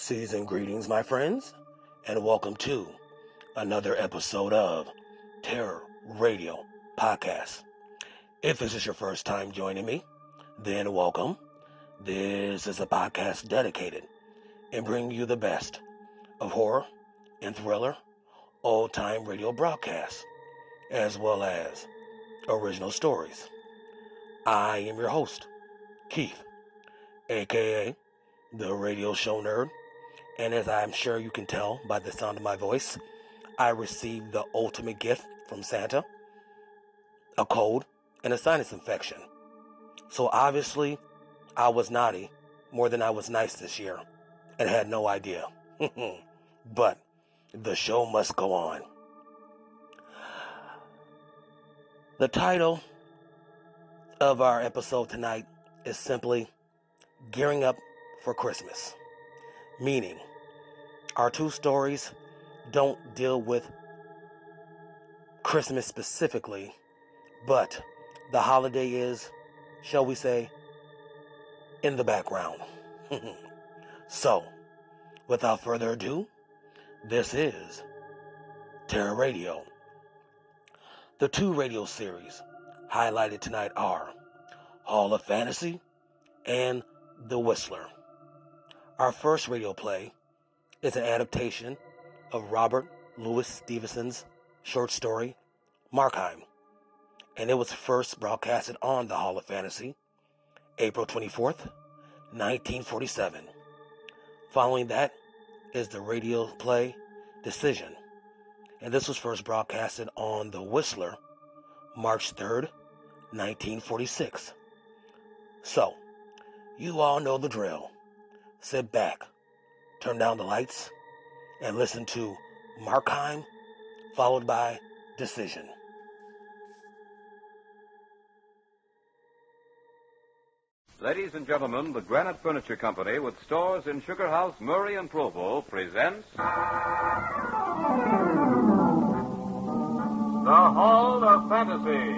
Season greetings, my friends, and welcome to another episode of Terror Radio Podcast. If this is your first time joining me, then welcome. This is a podcast dedicated in bringing you the best of horror and thriller, old time radio broadcasts, as well as original stories. I am your host, Keith, aka the radio show nerd, and as I'm sure you can tell by the sound of my voice, I received the ultimate gift from Santa a cold and a sinus infection. So obviously, I was naughty more than I was nice this year and had no idea. but the show must go on. The title of our episode tonight is simply Gearing Up for Christmas, meaning our two stories don't deal with Christmas specifically, but the holiday is, shall we say, in the background. so, without further ado, this is Terror Radio. The two radio series highlighted tonight are Hall of Fantasy and The Whistler. Our first radio play is an adaptation of Robert Louis Stevenson's short story, Markheim, and it was first broadcasted on the Hall of Fantasy April 24th, 1947. Following that is the radio play Decision, and this was first broadcasted on The Whistler March 3rd, 1946. So, you all know the drill. Sit back, turn down the lights, and listen to Markheim, followed by Decision. Ladies and gentlemen, the Granite Furniture Company, with stores in Sugar House, Murray, and Provo, presents. The Hall of Fantasy.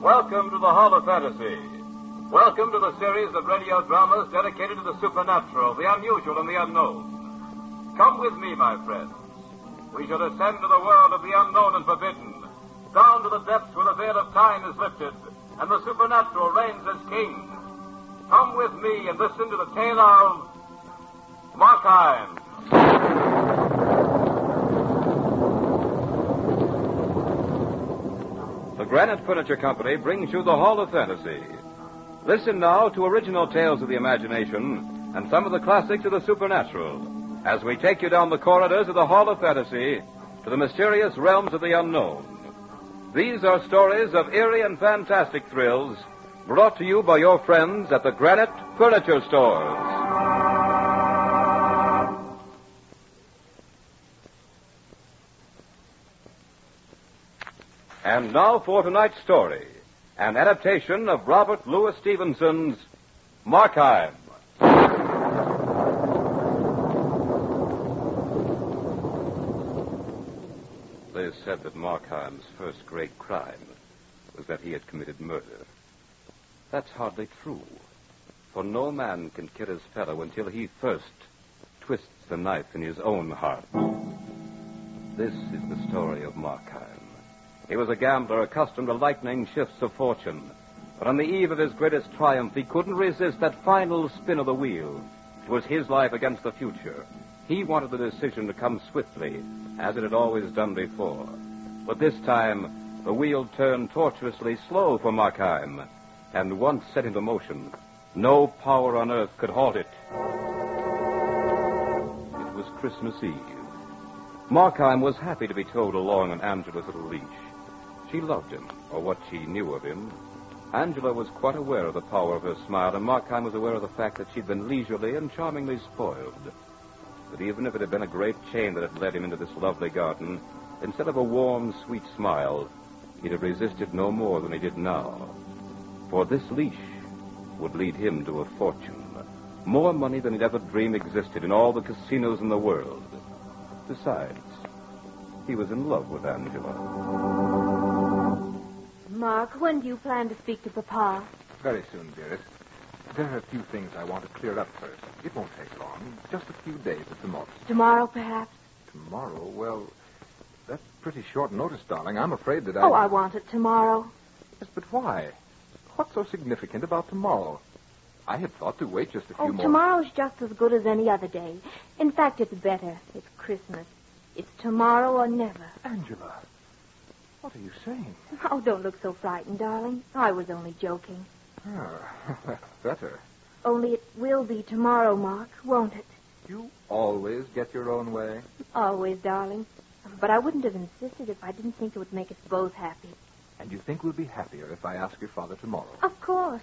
Welcome to the Hall of Fantasy. Welcome to the series of radio dramas dedicated to the supernatural, the unusual, and the unknown. Come with me, my friends. We shall ascend to the world of the unknown and forbidden down to the depths where the veil of time is lifted and the supernatural reigns as king. Come with me and listen to the tale of Markheim. The Granite Furniture Company brings you the Hall of Fantasy. Listen now to original tales of the imagination and some of the classics of the supernatural as we take you down the corridors of the Hall of Fantasy to the mysterious realms of the unknown. These are stories of eerie and fantastic thrills brought to you by your friends at the Granite Furniture Stores. And now for tonight's story an adaptation of Robert Louis Stevenson's Markheim. They said that Markheim's first great crime was that he had committed murder. That's hardly true, for no man can kill his fellow until he first twists the knife in his own heart. This is the story of Markheim. He was a gambler accustomed to lightning shifts of fortune. But on the eve of his greatest triumph, he couldn't resist that final spin of the wheel. It was his life against the future. He wanted the decision to come swiftly, as it had always done before. But this time, the wheel turned tortuously slow for Markheim, and once set into motion, no power on earth could halt it. It was Christmas Eve. Markheim was happy to be towed along on Angela's little leash. She loved him, or what she knew of him. Angela was quite aware of the power of her smile, and Markheim was aware of the fact that she'd been leisurely and charmingly spoiled But even if it had been a great chain that had led him into this lovely garden, instead of a warm, sweet smile, he'd have resisted no more than he did now. For this leash would lead him to a fortune. More money than he'd ever dreamed existed in all the casinos in the world. Besides, he was in love with Angela. Mark, when do you plan to speak to Papa? Very soon, dearest. there are a few things I want to clear up first. It won't take long. Just a few days at the most. Tomorrow, perhaps? Tomorrow? Well, that's pretty short notice, darling. I'm afraid that oh, I. Oh, I want it tomorrow. Yes, but why? What's so significant about tomorrow? I had thought to wait just a few Oh, more. tomorrow's just as good as any other day. In fact, it's better. It's Christmas. It's tomorrow or never. Angela, what are you saying? Oh, don't look so frightened, darling. I was only joking. Ah, that's better. Only it will be tomorrow, Mark, won't it? You always get your own way. Always, darling. But I wouldn't have insisted if I didn't think it would make us both happy. And you think we'll be happier if I ask your father tomorrow? Of course.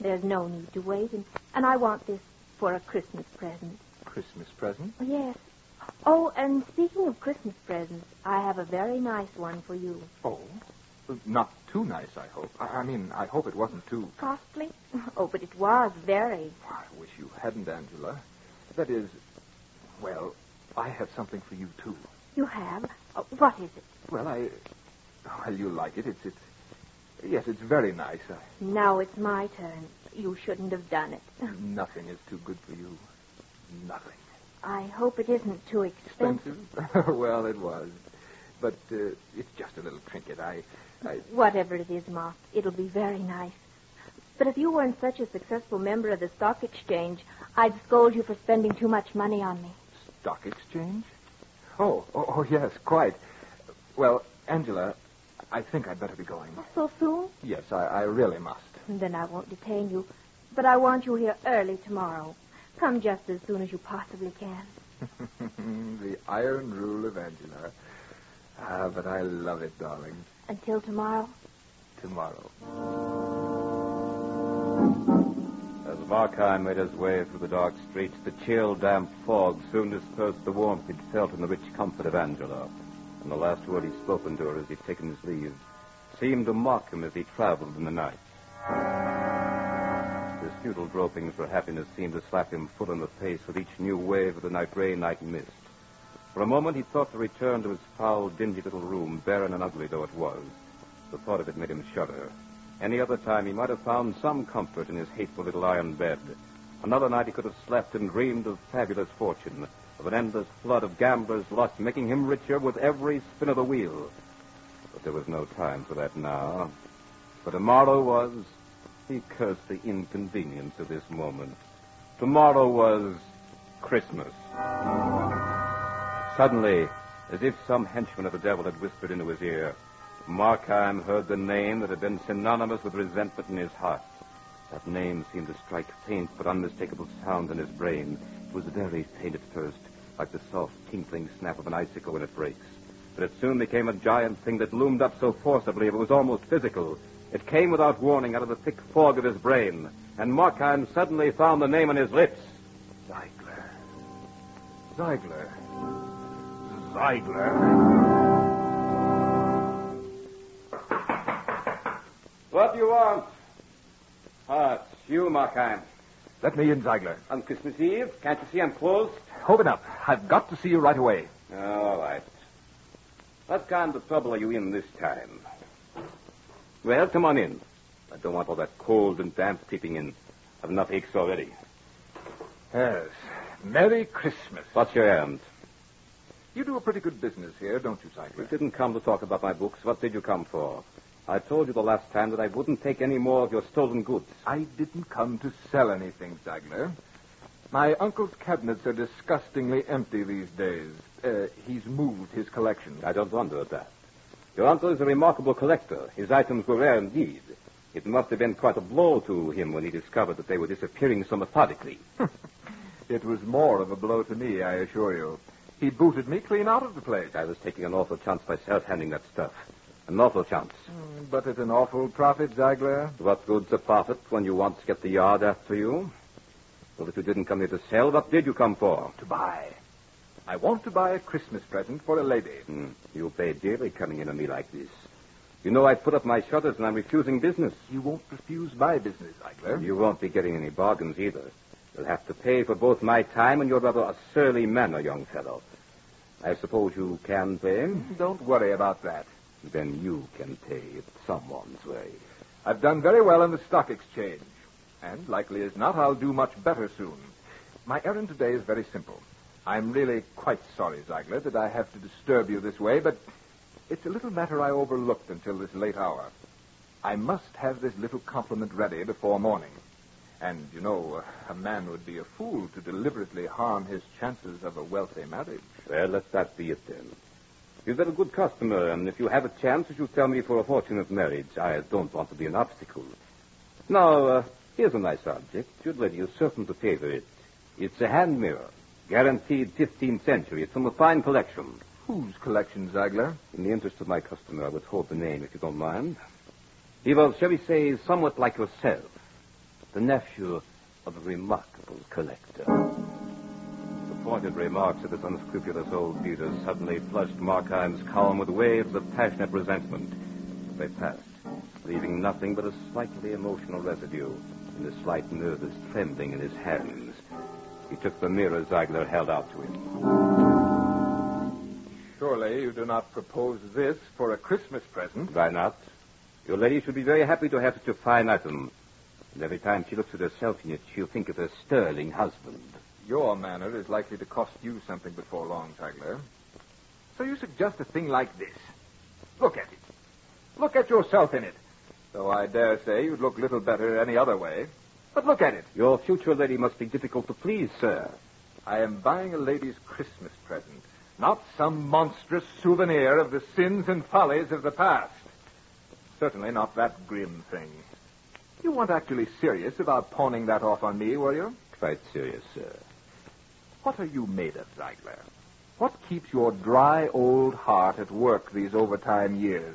There's no need to wait, and, and I want this for a Christmas present. Christmas present? Yes. Oh, and speaking of Christmas presents, I have a very nice one for you. Oh, not too nice, I hope. I, I mean, I hope it wasn't too. Costly? Oh, but it was very. I wish you hadn't, Angela. That is, well, I have something for you too. You have? Oh, what is it? Well, I, well, you like it. It's, it's, yes, it's very nice. I, Now it's my turn. You shouldn't have done it. nothing is too good for you. Nothing. I hope it isn't too expensive. Expensive? well, it was, but uh, it's just a little trinket. I, I, Whatever it is, Mark, it'll be very nice. But if you weren't such a successful member of the stock exchange, I'd scold you for spending too much money on me. stock exchange? Oh, oh, oh, yes, quite. Well, Angela, I think I'd better be going. So soon? Yes, I, I really must. Then I won't detain you. But I want you here early tomorrow. Come just as soon as you possibly can. the iron rule of Angela. Ah, but I love it, darling. Until tomorrow. Tomorrow. As Markheim made his way through the dark streets, the chill, damp fog soon dispersed the warmth he'd felt in the rich comfort of Angela. And the last word he'd spoken to her as he'd taken his leave seemed to mock him as he traveled in the night. His futile gropings for happiness seemed to slap him full in the face with each new wave of the night gray night mist. For a moment he thought to return to his foul, dingy little room, barren and ugly though it was. The thought of it made him shudder. Any other time he might have found some comfort in his hateful little iron bed. Another night he could have slept and dreamed of fabulous fortune, of an endless flood of gamblers' luck, making him richer with every spin of the wheel. But there was no time for that now. For tomorrow was. He cursed the inconvenience of this moment. Tomorrow was Christmas. Suddenly, as if some henchman of the devil had whispered into his ear, Markheim heard the name that had been synonymous with resentment in his heart. That name seemed to strike faint but unmistakable sound in his brain. It was very faint at first, like the soft tinkling snap of an icicle when it breaks. But it soon became a giant thing that loomed up so forcibly it was almost physical. It came without warning out of the thick fog of his brain, and Markheim suddenly found the name on his lips. Ziegler. Ziegler. Ziegler. What do you want? Ah, it's you, Markheim. Let me in, Ziegler. On Christmas Eve? Can't you see I'm closed? Open up. I've got to see you right away. All right. What kind of trouble are you in this time? Well, come on in. I don't want all that cold and damp creeping in. I've enough aches already. Yes. Merry Christmas. What's your errand? You do a pretty good business here, don't you, You Ziegler? didn't come to talk about my books. What did you come for? I told you the last time that I wouldn't take any more of your stolen goods. I didn't come to sell anything, Ziegler. My uncle's cabinets are disgustingly empty these days. Uh, he's moved his collection. I don't wonder at that. Your uncle is a remarkable collector. His items were rare indeed. It must have been quite a blow to him when he discovered that they were disappearing so methodically. It was more of a blow to me, I assure you. He booted me clean out of the place. I was taking an awful chance myself handing that stuff. An awful chance. Mm, but at an awful profit, Ziegler. What good's a profit when you once get the yard after you? Well, if you didn't come here to sell, what did you come for? To buy. I want to buy a Christmas present for a lady. Hmm. You pay dearly coming in on me like this. You know I put up my shutters and I'm refusing business. You won't refuse my business, Ziegler. You won't be getting any bargains either. You'll have to pay for both my time and your rather a surly manner, young fellow. I suppose you can pay? Don't worry about that. Then you can pay it someone's way. I've done very well in the stock exchange. And likely as not, I'll do much better soon. My errand today is very simple. I'm really quite sorry, Ziegler, that I have to disturb you this way, but it's a little matter I overlooked until this late hour. I must have this little compliment ready before morning. And, you know, a man would be a fool to deliberately harm his chances of a wealthy marriage. Well, let that be it then. You've been a good customer, and if you have a chance, you should tell me for a fortunate marriage. I don't want to be an obstacle. Now, uh, here's a nice object. Your lady is certain to favor it. It's a hand mirror, guaranteed 15th century. It's from a fine collection. Whose collection, Ziegler? In the interest of my customer, I withhold the name, if you don't mind. He was, shall we say, somewhat like yourself, the nephew of a remarkable collector. The pointed remarks of this unscrupulous old dealer suddenly flushed Markheim's column with waves of passionate resentment. They passed, leaving nothing but a slightly emotional residue and a slight nervous trembling in his hands. He took the mirror Ziegler held out to him. Surely you do not propose this for a Christmas present. Why not? Your lady should be very happy to have such a fine item. And every time she looks at herself in it, she'll think of her sterling husband. Your manner is likely to cost you something before long, Ziegler. So you suggest a thing like this. Look at it. Look at yourself in it. Though I dare say you'd look little better any other way. But look at it. Your future lady must be difficult to please, sir. I am buying a lady's Christmas present, not some monstrous souvenir of the sins and follies of the past. Certainly not that grim thing. You weren't actually serious about pawning that off on me, were you? Quite serious, sir. What are you made of, Ziegler? What keeps your dry old heart at work these overtime years?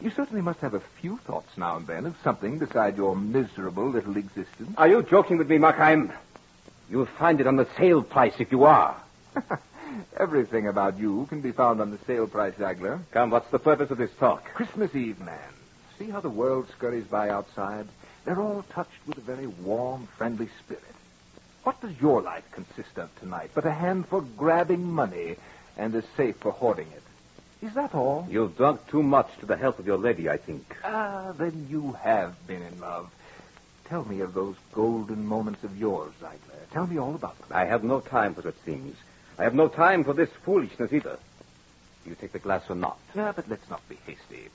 You certainly must have a few thoughts now and then of something beside your miserable little existence. Are you joking with me, Markheim? You'll find it on the sale price if you are. Everything about you can be found on the sale price, Ziegler. Come, what's the purpose of this talk? Christmas Eve, man. See how the world scurries by outside? They're all touched with a very warm, friendly spirit. What does your life consist of tonight but a hand for grabbing money and a safe for hoarding it? Is that all? You've drunk too much to the health of your lady, I think. Ah, then you have been in love. Tell me of those golden moments of yours, Ziegler. Tell me all about them. I have no time for such things. I have no time for this foolishness either. Do you take the glass or not? Yeah, but let's not be hasty.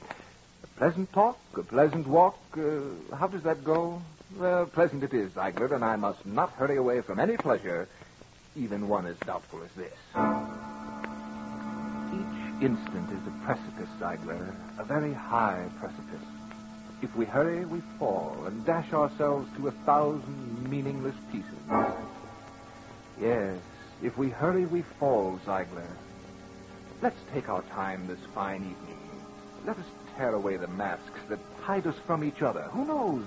A pleasant talk, a pleasant walk. Uh, how does that go? Well, pleasant it is, Ziegler, and I must not hurry away from any pleasure, even one as doubtful as this. Instant is a precipice, Ziegler, a very high precipice. If we hurry, we fall and dash ourselves to a thousand meaningless pieces. Yes, if we hurry, we fall, Ziegler. Let's take our time this fine evening. Let us tear away the masks that hide us from each other. Who knows?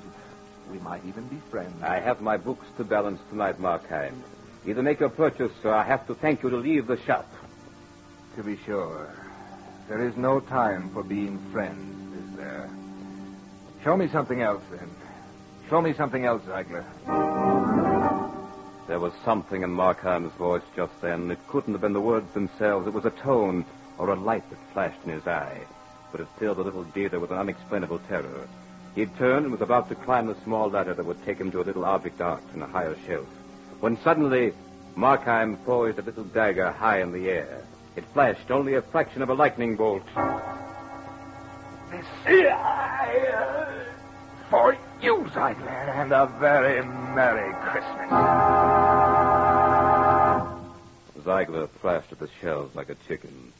We might even be friends. I have my books to balance tonight, Markheim. Either make your purchase, or I have to thank you to leave the shop. To be sure. There is no time for being friends, is there? Show me something else, then. Show me something else, Ziegler. There was something in Markheim's voice just then. It couldn't have been the words themselves. It was a tone or a light that flashed in his eye. But it filled the little dealer with an unexplainable terror. He turned and was about to climb the small ladder that would take him to a little object arch in a higher shelf. When suddenly, Markheim poised a little dagger high in the air. It flashed only a fraction of a lightning bolt. This for you, Ziegler, and a very Merry Christmas. Ziegler flashed at the shelves like a chicken.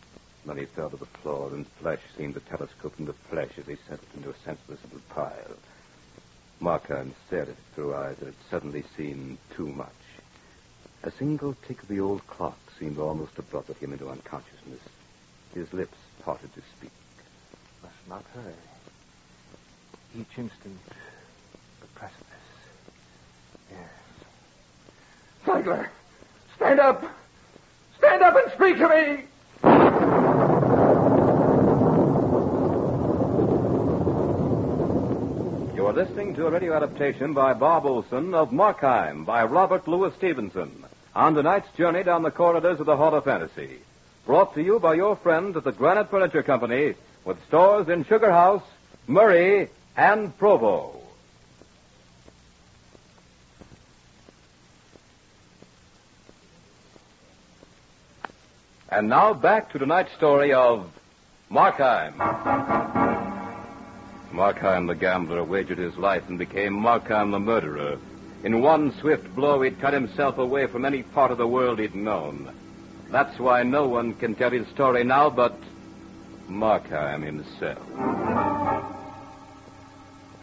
Then he fell to the floor, and flesh seemed to telescope into flesh as he sent it into a senseless little pile. Markheim stared at it through eyes that had suddenly seen too much. A single tick of the old clock seemed almost to brought him into unconsciousness. His lips parted to speak. Must not hurry. Each instant, the precipice. Yes. Ziegler, stand up! Stand up and speak to me! You are listening to a radio adaptation by Bob Olson of Markheim by Robert Louis Stevenson on tonight's journey down the corridors of the Hall of Fantasy. Brought to you by your friends at the Granite Furniture Company with stores in Sugar House, Murray, and Provo. And now back to tonight's story of Markheim. Markheim the gambler wagered his life and became Markheim the murderer in one swift blow, he'd cut himself away from any part of the world he'd known. That's why no one can tell his story now but Markheim himself.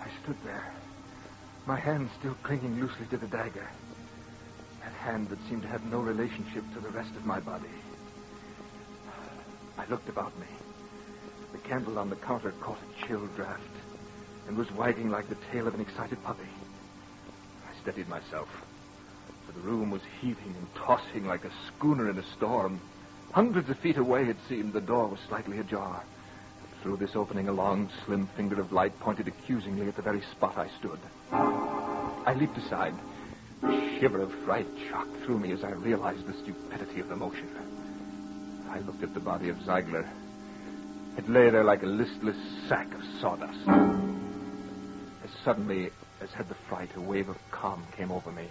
I stood there, my hand still clinging loosely to the dagger. That hand that seemed to have no relationship to the rest of my body. I looked about me. The candle on the counter caught a chill draft and was wagging like the tail of an excited puppy. Steadied myself, for the room was heaving and tossing like a schooner in a storm. Hundreds of feet away, it seemed, the door was slightly ajar. Through this opening, a long, slim finger of light pointed accusingly at the very spot I stood. I leaped aside. A shiver of fright shot through me as I realized the stupidity of the motion. I looked at the body of Ziegler. It lay there like a listless sack of sawdust. As suddenly as had the fright, a wave of calm came over me.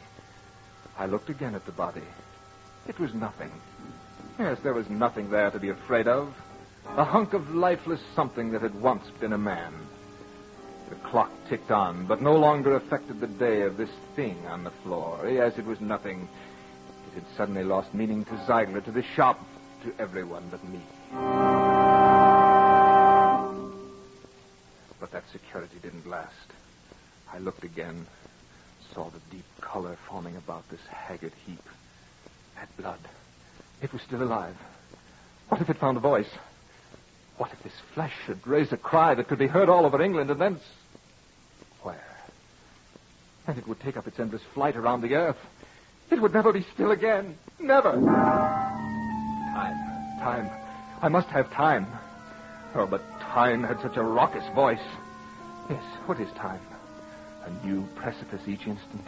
I looked again at the body. It was nothing. Yes, there was nothing there to be afraid of. A hunk of lifeless something that had once been a man. The clock ticked on, but no longer affected the day of this thing on the floor. Yes, it was nothing. It had suddenly lost meaning to Ziegler, to the shop, to everyone but me. But that security didn't last. I looked again, saw the deep color forming about this haggard heap. That blood. It was still alive. What if it found a voice? What if this flesh should raise a cry that could be heard all over England and then. Where? And it would take up its endless flight around the earth. It would never be still again. Never. Time. Time. I must have time. Oh, but time had such a raucous voice. Yes, what is time? A new precipice each instant.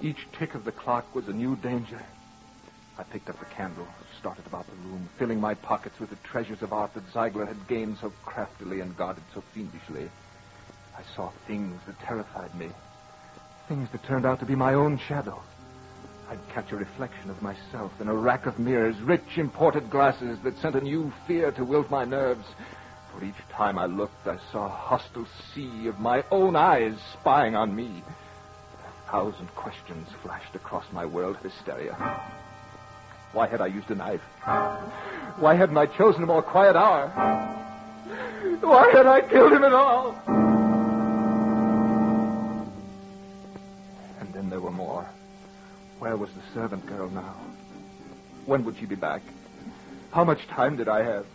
Each tick of the clock was a new danger. I picked up the candle, started about the room, filling my pockets with the treasures of art that Ziegler had gained so craftily and guarded so fiendishly. I saw things that terrified me, things that turned out to be my own shadow. I'd catch a reflection of myself in a rack of mirrors, rich imported glasses that sent a new fear to wilt my nerves. For each time I looked, I saw a hostile sea of my own eyes spying on me. A thousand questions flashed across my world of hysteria. Why had I used a knife? Why hadn't I chosen a more quiet hour? Why had I killed him at all? And then there were more. Where was the servant girl now? When would she be back? How much time did I have?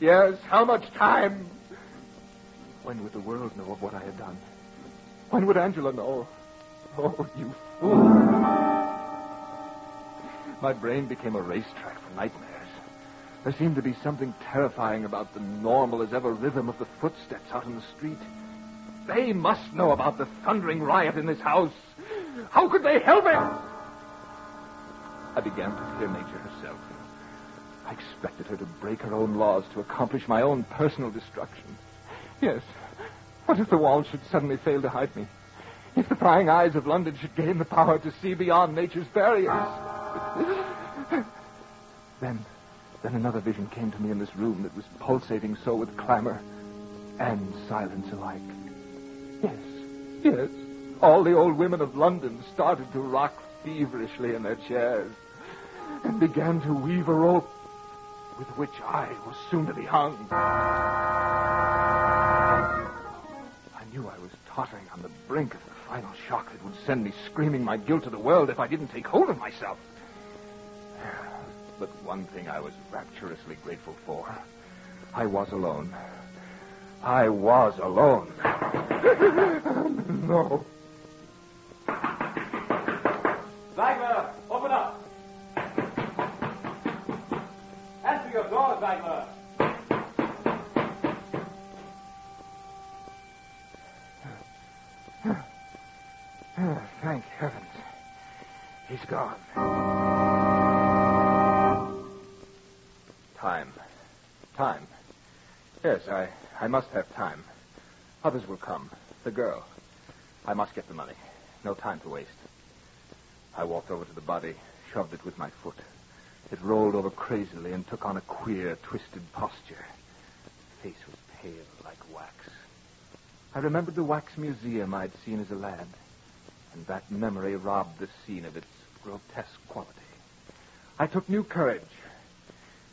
Yes, how much time? When would the world know of what I had done? When would Angela know? Oh, you fool. My brain became a racetrack for nightmares. There seemed to be something terrifying about the normal as ever rhythm of the footsteps out in the street. They must know about the thundering riot in this house. How could they help it? I began to fear nature herself. I expected her to break her own laws to accomplish my own personal destruction. Yes. What if the walls should suddenly fail to hide me? If the prying eyes of London should gain the power to see beyond nature's barriers? then, then another vision came to me in this room that was pulsating so with clamor and silence alike. Yes, yes. All the old women of London started to rock feverishly in their chairs and began to weave a rope with which I was soon to be hung. I knew I was tottering on the brink of the final shock that would send me screaming my guilt to the world if I didn't take hold of myself. But one thing I was rapturously grateful for. I was alone. I was alone. no. Ziegler, Answer your door, Ziegler. Thank heavens. He's gone. Time. Time. Yes, I, I must have time. Others will come. The girl. I must get the money. No time to waste. I walked over to the body, shoved it with my foot. It rolled over crazily and took on a queer, twisted posture. The face was pale like wax. I remembered the wax museum I'd seen as a lad, and that memory robbed the scene of its grotesque quality. I took new courage.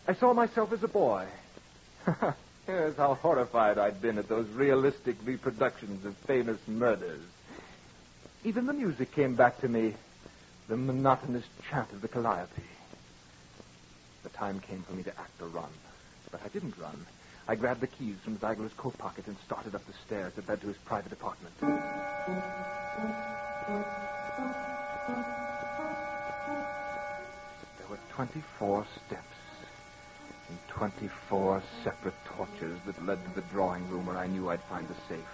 I saw myself as a boy. Here's how horrified I'd been at those realistic reproductions of famous murders. Even the music came back to me, the monotonous chant of the calliope. The time came for me to act or run, but I didn't run. I grabbed the keys from Ziegler's coat pocket and started up the stairs that led to his private apartment. There were 24 steps and 24 separate torches that led to the drawing room where I knew I'd find the safe.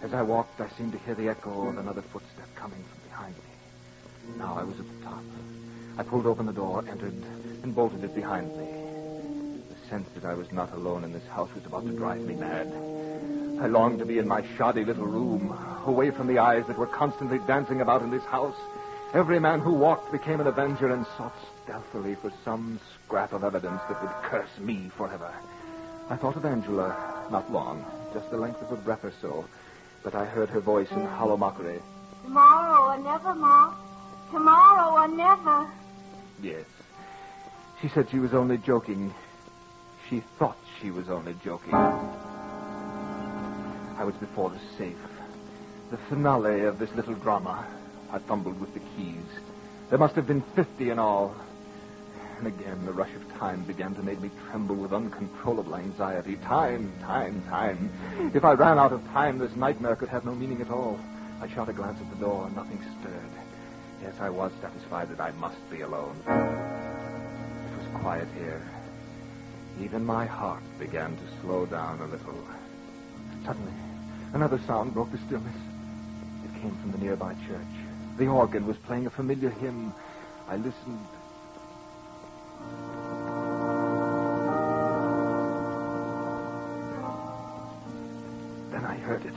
As I walked, I seemed to hear the echo of another footstep coming from behind me. Now I was at the top. I pulled open the door, entered, and bolted it behind me. The sense that I was not alone in this house was about to drive me mad. I longed to be in my shoddy little room, away from the eyes that were constantly dancing about in this house. Every man who walked became an avenger and sought stealthily for some scrap of evidence that would curse me forever. I thought of Angela, not long, just the length of a breath or so, but I heard her voice in hollow mockery. Tomorrow or never, Ma. Tomorrow or never. Yes. She said she was only joking. She thought she was only joking. I was before the safe. The finale of this little drama. I fumbled with the keys. There must have been fifty in all. And again, the rush of time began to make me tremble with uncontrollable anxiety. Time, time, time. If I ran out of time, this nightmare could have no meaning at all. I shot a glance at the door, nothing stirred. Yes, I was satisfied that I must be alone. It was quiet here. Even my heart began to slow down a little. Suddenly, another sound broke the stillness. It came from the nearby church. The organ was playing a familiar hymn. I listened. Then I heard it.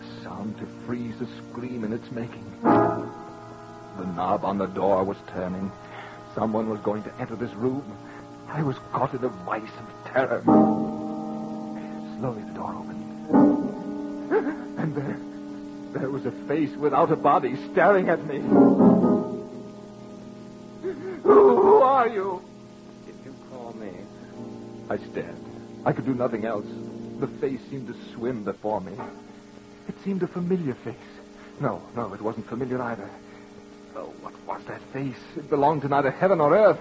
A sound to freeze a scream in its making. The knob on the door was turning. Someone was going to enter this room. I was caught in a vice of terror. Slowly the door opened. And there, there was a face without a body staring at me. Who are you? Did you call me? I stared. I could do nothing else. The face seemed to swim before me. It seemed a familiar face. No, no, it wasn't familiar either. Oh, what was that face? It belonged to neither heaven nor earth.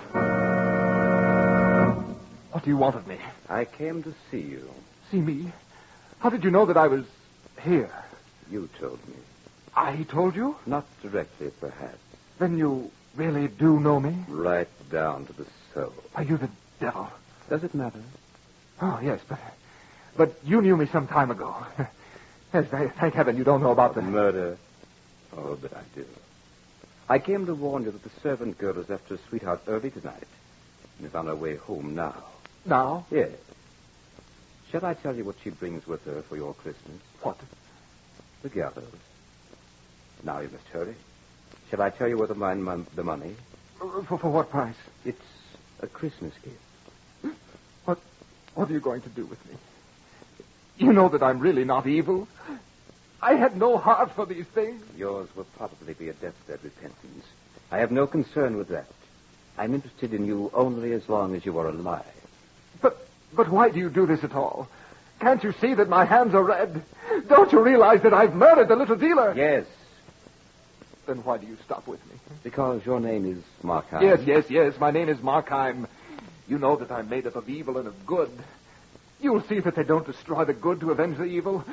What do you want of me? I came to see you. See me? How did you know that I was here? You told me. I told you? Not directly, perhaps. Then you really do know me? Right down to the soul. Are you the devil? Does it matter? Oh, yes, but but you knew me some time ago. yes, thank, thank heaven you don't know about the Murder? Oh, but I do. I came to warn you that the servant girl has left her sweetheart early tonight and is on her way home now. Now? Yes. Shall I tell you what she brings with her for your Christmas? What? The gallows. Now you must hurry. Shall I tell you where to find mon- the money? Uh, uh, for, for what price? It's a Christmas gift. What what are you going to do with me? You know that I'm really not evil. I had no heart for these things. Yours will probably be a deathbed repentance. I have no concern with that. I'm interested in you only as long as you are alive. But but why do you do this at all? Can't you see that my hands are red? Don't you realize that I've murdered the little dealer? Yes, Then why do you stop with me? because your name is Markheim. Yes, yes, yes. My name is Markheim. You know that I'm made up of evil and of good. You'll see that they don't destroy the good to avenge the evil.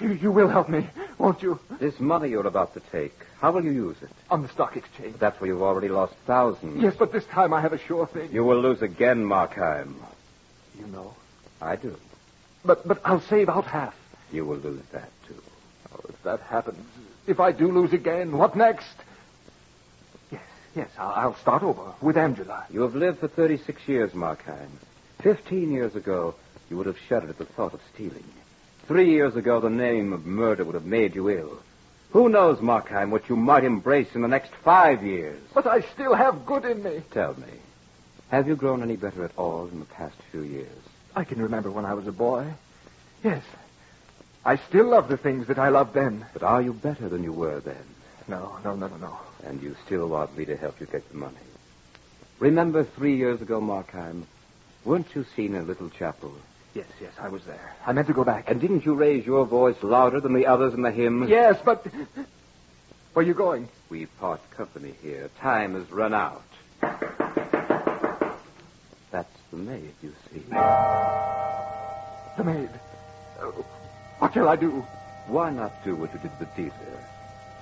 You, you will help me, won't you? This money you're about to take, how will you use it? On the stock exchange. That's where you've already lost thousands. Yes, but this time I have a sure thing. You will lose again, Markheim. You know. I do. But but I'll save out half. You will lose that, too. Oh, if that happens, if I do lose again, what next? Yes, yes, I'll, I'll start over with Angela. You have lived for 36 years, Markheim. Fifteen years ago, you would have shuddered at the thought of stealing. Three years ago, the name of murder would have made you ill. Who knows, Markheim, what you might embrace in the next five years? But I still have good in me. Tell me, Have you grown any better at all in the past few years? I can remember when I was a boy. Yes. I still love the things that I loved then. But are you better than you were then? No, no, no, no, no. And you still want me to help you get the money? Remember three years ago, Markheim? Weren't you seen in a little chapel? Yes, yes, I was there. I meant to go back. And didn't you raise your voice louder than the others in the hymn? Yes, but. Where are you going? We part company here. Time has run out. That's the maid, you see. The maid. Uh, what shall I do? Why not do what you did with Ziegler?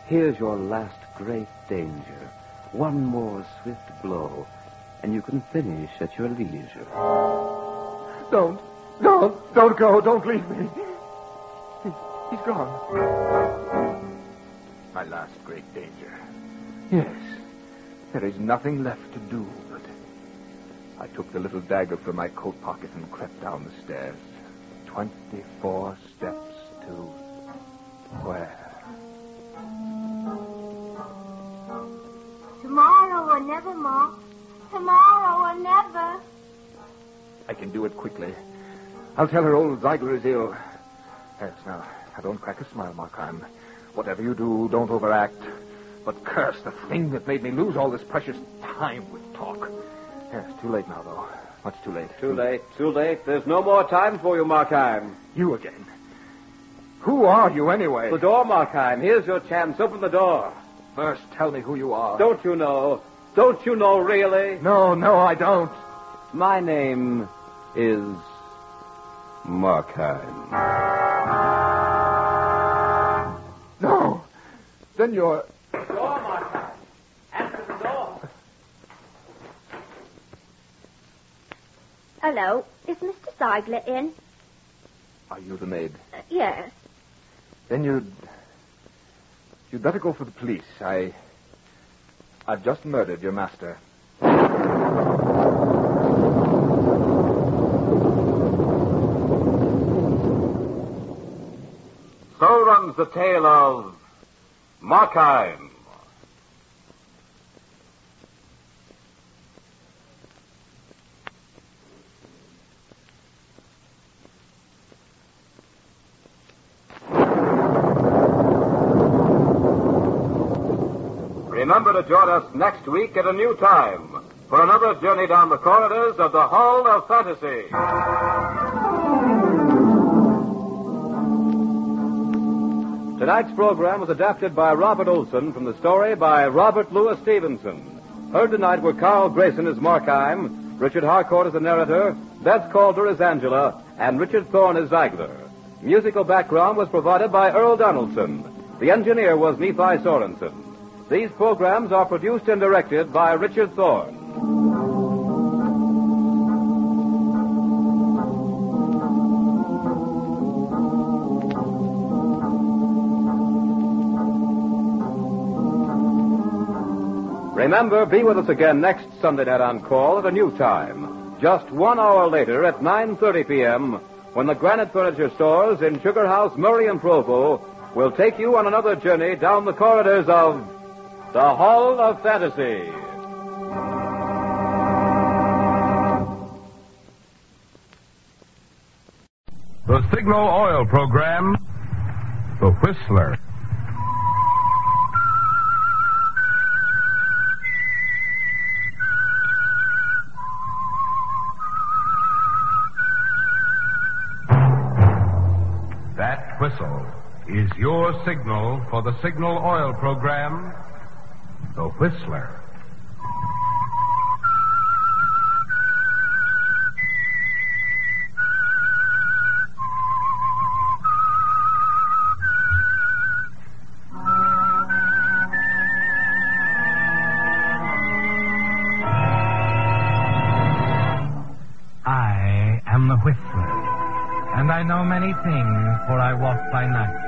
Here's your last great danger. One more swift blow, and you can finish at your leisure. Don't. Don't. Don't go. Don't leave me. He, he's gone. My last great danger. Yes. There is nothing left to do but. I took the little dagger from my coat pocket and crept down the stairs. Twenty-four steps to where? Tomorrow or never, Ma. Tomorrow or never. I can do it quickly. I'll tell her old Ziegler is ill. Yes, now, now don't crack a smile, Markheim. Whatever you do, don't overact. But curse the thing that made me lose all this precious time with talk. Yes, too late now, though. Much too late. Too late, too late. There's no more time for you, Markheim. You again. Who are you, anyway? The door, Markheim. Here's your chance. Open the door. First, tell me who you are. Don't you know? Don't you know, really? No, no, I don't. My name is Markheim. No. Then you're. Door, Markheim. Answer the door. Hello. Is Mr. Ziegler in? Are you the maid? Uh, yes. Then you'd. You'd better go for the police. I. I've just murdered your master. Runs the tale of Markheim. Remember to join us next week at a new time for another journey down the corridors of the Hall of Fantasy. Tonight's program was adapted by Robert Olson from the story by Robert Louis Stevenson. Heard tonight were Carl Grayson as Markheim, Richard Harcourt as the narrator, Beth Calder as Angela, and Richard Thorne as Ziegler. Musical background was provided by Earl Donaldson. The engineer was Nephi Sorensen. These programs are produced and directed by Richard Thorne. Remember, be with us again next Sunday night on call at a new time. Just one hour later at 9.30 p.m. when the Granite Furniture Stores in Sugar House, Murray and Provo will take you on another journey down the corridors of the Hall of Fantasy. The Signal Oil Program, The Whistler. Your signal for the Signal Oil Program, The Whistler. I am the Whistler, and I know many things, for I walk by night.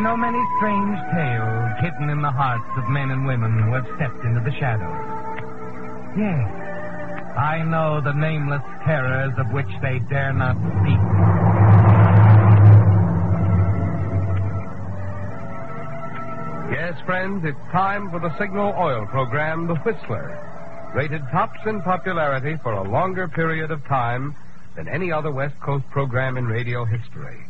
I know many strange tales hidden in the hearts of men and women who have stepped into the shadows. Yes, I know the nameless terrors of which they dare not speak. Yes, friends, it's time for the Signal Oil Program, The Whistler. rated tops in popularity for a longer period of time than any other West Coast program in radio history.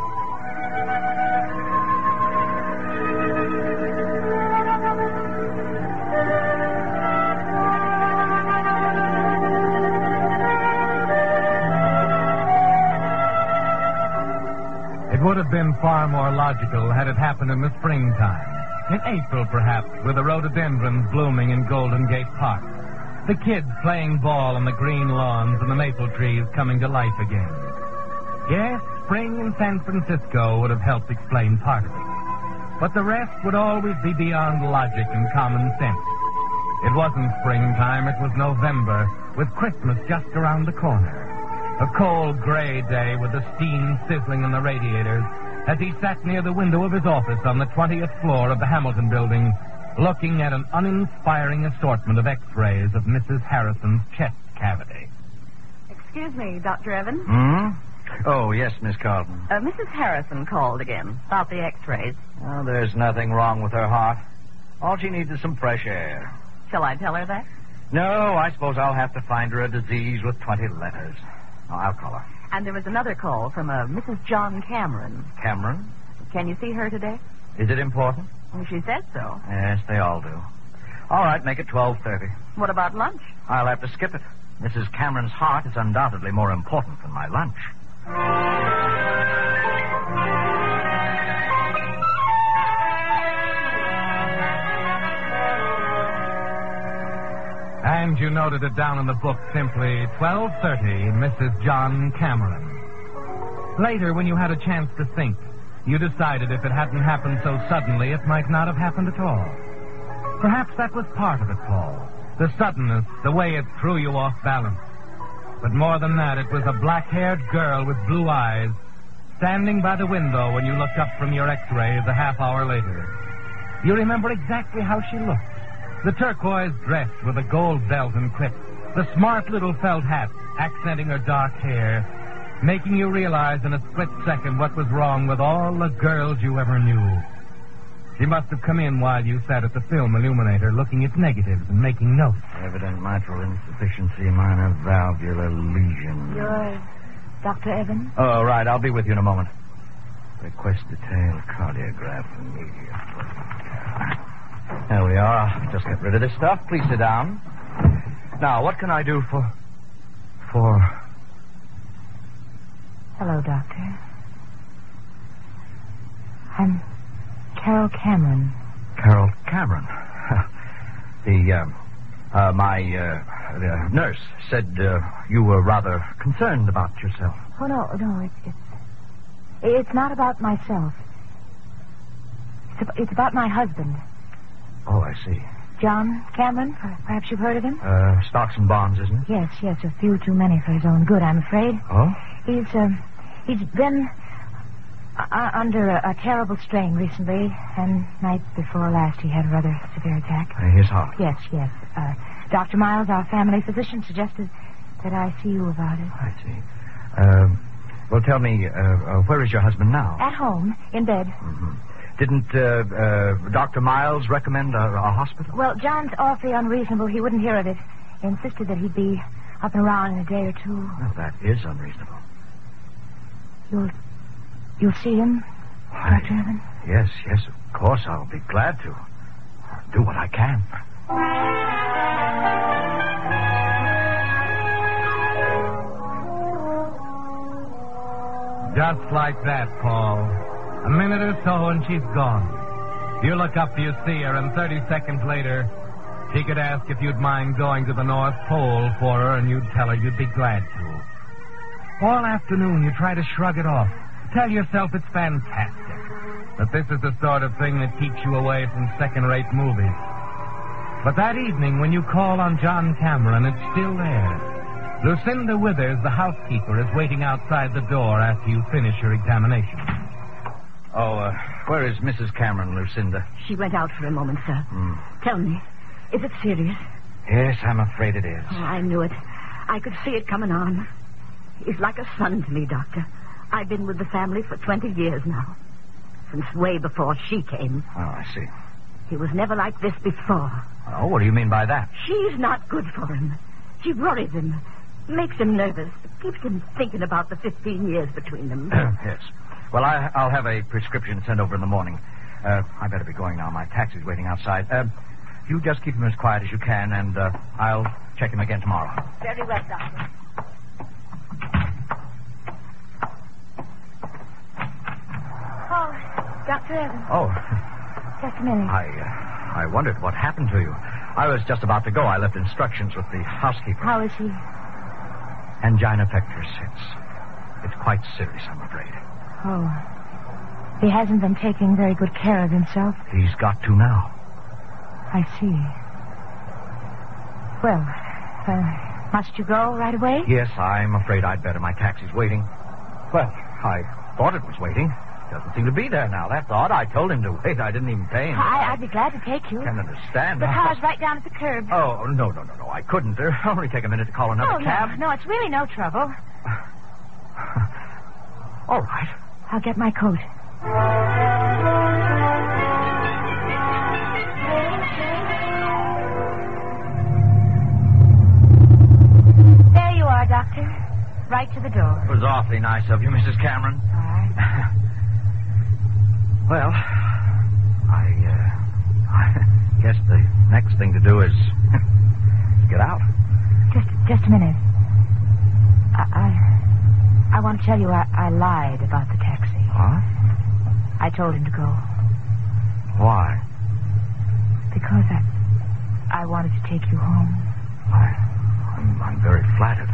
Far more logical had it happened in the springtime. In April, perhaps, with the rhododendrons blooming in Golden Gate Park. The kids playing ball on the green lawns and the maple trees coming to life again. Yes, spring in San Francisco would have helped explain part of it. But the rest would always be beyond logic and common sense. It wasn't springtime, it was November, with Christmas just around the corner. A cold gray day with the steam sizzling in the radiators as he sat near the window of his office on the 20th floor of the Hamilton building, looking at an uninspiring assortment of x-rays of Mrs. Harrison's chest cavity. Excuse me, Dr. Evans. Hmm? Oh, yes, Miss Carlton. Uh, Mrs. Harrison called again about the x-rays. Oh, there's nothing wrong with her heart. All she needs is some fresh air. Shall I tell her that? No, I suppose I'll have to find her a disease with 20 letters. Oh, I'll call her. And there was another call from a Mrs. John Cameron. Cameron? Can you see her today? Is it important? Well, she said so. Yes, they all do. All right, make it 12.30. What about lunch? I'll have to skip it. Mrs. Cameron's heart is undoubtedly more important than my lunch. And you noted it down in the book simply 1230, Mrs. John Cameron. Later, when you had a chance to think, you decided if it hadn't happened so suddenly, it might not have happened at all. Perhaps that was part of it, Paul. The suddenness, the way it threw you off balance. But more than that, it was a black-haired girl with blue eyes standing by the window when you looked up from your x-rays a half hour later. You remember exactly how she looked. The turquoise dress with a gold belt and clip. The smart little felt hat accenting her dark hair. Making you realize in a split second what was wrong with all the girls you ever knew. She must have come in while you sat at the film illuminator looking at negatives and making notes. Evident mitral insufficiency, minor valvular lesion. You're uh, Dr. Evans? Oh, right. I'll be with you in a moment. Request detailed cardiograph immediately. There we are. Just get rid of this stuff. Please sit down. Now, what can I do for. for. Hello, Doctor. I'm Carol Cameron. Carol Cameron? the, um, uh, my, uh, the nurse said uh, you were rather concerned about yourself. Oh, no, no, it's, it's, it's not about myself. It's, ab- it's about my husband, Oh, I see. John Cameron. Perhaps you've heard of him? Uh, stocks and bonds, isn't it? Yes, yes, a few too many for his own good, I'm afraid. Oh? He's, um, he's been uh, under a, a terrible strain recently, and night before last he had a rather severe attack. Uh, his heart. Yes, yes. Uh, Dr. Miles, our family physician, suggested that I see you about it. I see. Um, well, tell me, uh, uh, where is your husband now? At home, in bed. Didn't uh, uh, Dr. Miles recommend a, a hospital? Well, John's awfully unreasonable. He wouldn't hear of it. He insisted that he'd be up and around in a day or two. Well, that is unreasonable. You'll, you'll see him, Why, Dr. Evans? Yes, yes, of course. I'll be glad to. I'll do what I can. Just like that, Paul. A minute or so and she's gone. You look up, you see her, and 30 seconds later, she could ask if you'd mind going to the North Pole for her, and you'd tell her you'd be glad to. All afternoon, you try to shrug it off. Tell yourself it's fantastic. That this is the sort of thing that keeps you away from second-rate movies. But that evening, when you call on John Cameron, it's still there. Lucinda Withers, the housekeeper, is waiting outside the door after you finish your examination. Oh, uh, where is Mrs. Cameron, Lucinda? She went out for a moment, sir. Hmm. Tell me, is it serious? Yes, I'm afraid it is. Oh, I knew it. I could see it coming on. He's like a son to me, Doctor. I've been with the family for 20 years now. Since way before she came. Oh, I see. He was never like this before. Oh, what do you mean by that? She's not good for him. She worries him, makes him nervous, keeps him thinking about the 15 years between them. yes. Well, I, I'll have a prescription sent over in the morning. Uh, I better be going now. My taxi's waiting outside. Uh, you just keep him as quiet as you can, and uh, I'll check him again tomorrow. Very well, Doctor. Oh, Dr. Evans, Oh, just a minute. I, uh, I wondered what happened to you. I was just about to go. I left instructions with the housekeeper. How is he? Angina pectoris. It's, it's quite serious, I'm afraid. Oh. He hasn't been taking very good care of himself. He's got to now. I see. Well, uh, must you go right away? Yes, I'm afraid I'd better. My taxi's waiting. Well, I thought it was waiting. Doesn't seem to be there now. That's odd. I told him to wait. I didn't even pay him. I, I'd be glad to take you. can't understand. The car's right down at the curb. Oh, no, no, no, no. I couldn't. It'll only take a minute to call another oh, cab. no, no, it's really no trouble. All right. I'll get my coat. There you are, Doctor. Right to the door. It was awfully nice of you, Mrs. Cameron. All right. Well, I, uh, I guess the next thing to do is get out. Just, just a minute. I, I, I want to tell you I, I lied about the taxi. Huh? I told him to go Why? because I, I wanted to take you home. I, I'm, I'm very flattered.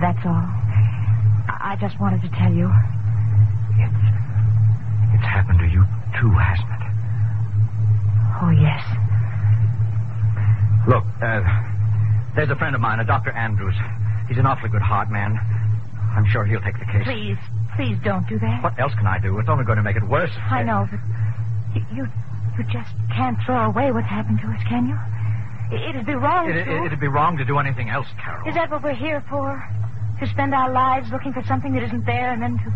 That's all. I I just wanted to tell you. It's, it's happened to you too, hasn't it? Friend of mine, a Dr. Andrews. He's an awfully good heart man. I'm sure he'll take the case. Please, please don't do that. What else can I do? It's only going to make it worse. I know, but you, you, you just can't throw away what's happened to us, can you? It- It'd be wrong It, to. it, it'd be wrong to do anything else, Carol. Is that what we're here for? To spend our lives looking for something that isn't there and then to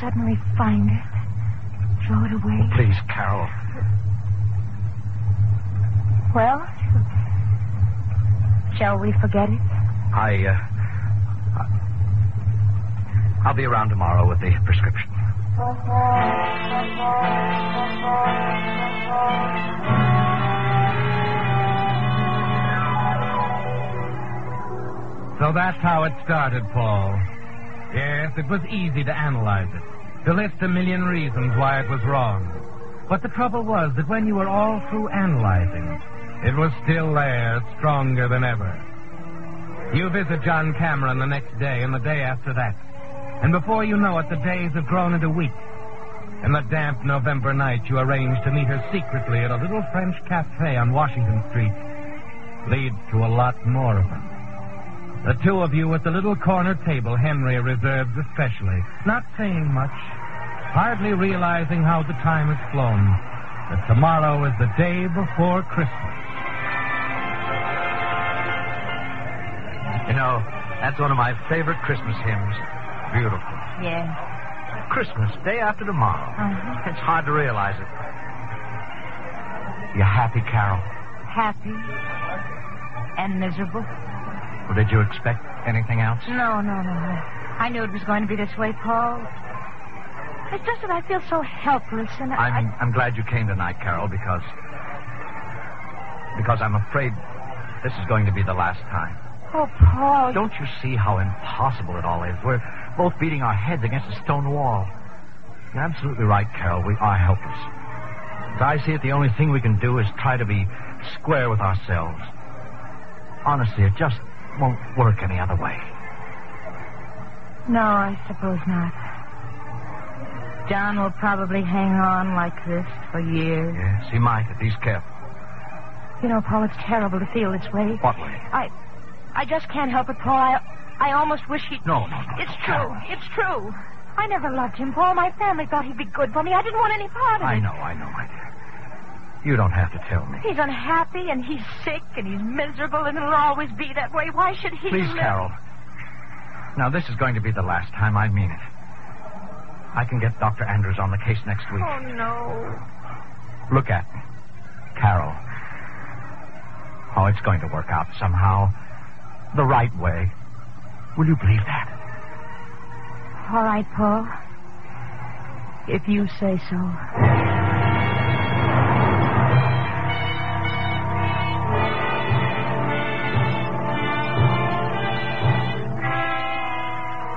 suddenly find it? Throw it away? Please, Carol. Well, shall we forget it? I, uh. I'll be around tomorrow with the prescription. So that's how it started, Paul. Yes, it was easy to analyze it, to list a million reasons why it was wrong. But the trouble was that when you were all through analyzing, it was still there, stronger than ever. You visit John Cameron the next day and the day after that. And before you know it, the days have grown into weeks. In the damp November night, you arrange to meet her secretly at a little French cafe on Washington Street. Leads to a lot more of them. The two of you at the little corner table Henry reserves especially, not saying much, hardly realizing how the time has flown, that tomorrow is the day before Christmas. Know, that's one of my favorite Christmas hymns. Beautiful. Yes. Christmas, day after tomorrow. Uh-huh. It's hard to realize it. You happy, Carol? Happy and miserable. Or did you expect anything else? No, no, no. I knew it was going to be this way, Paul. It's just that I feel so helpless, and I, I'm, I'm glad you came tonight, Carol, because. Because I'm afraid this is going to be the last time. Oh, Paul. Don't you see how impossible it all is? We're both beating our heads against a stone wall. You're absolutely right, Carol. We are helpless. As I see it, the only thing we can do is try to be square with ourselves. Honestly, it just won't work any other way. No, I suppose not. John will probably hang on like this for years. Yes, he might if he's careful. You know, Paul, it's terrible to feel this way. What way? I, I just can't help it, Paul. I, I almost wish he'd. No, no, no. It's true. It's true. I never loved him, Paul. My family thought he'd be good for me. I didn't want any part of it. I know, I know, my dear. You don't have to tell me. He's unhappy and he's sick and he's miserable and it'll always be that way. Why should he Please, live? Carol. Now, this is going to be the last time. I mean it. I can get Dr. Andrews on the case next week. Oh, no. Look at me. Carol. Oh, it's going to work out somehow. The right way. Will you believe that? All right, Paul. If you say so.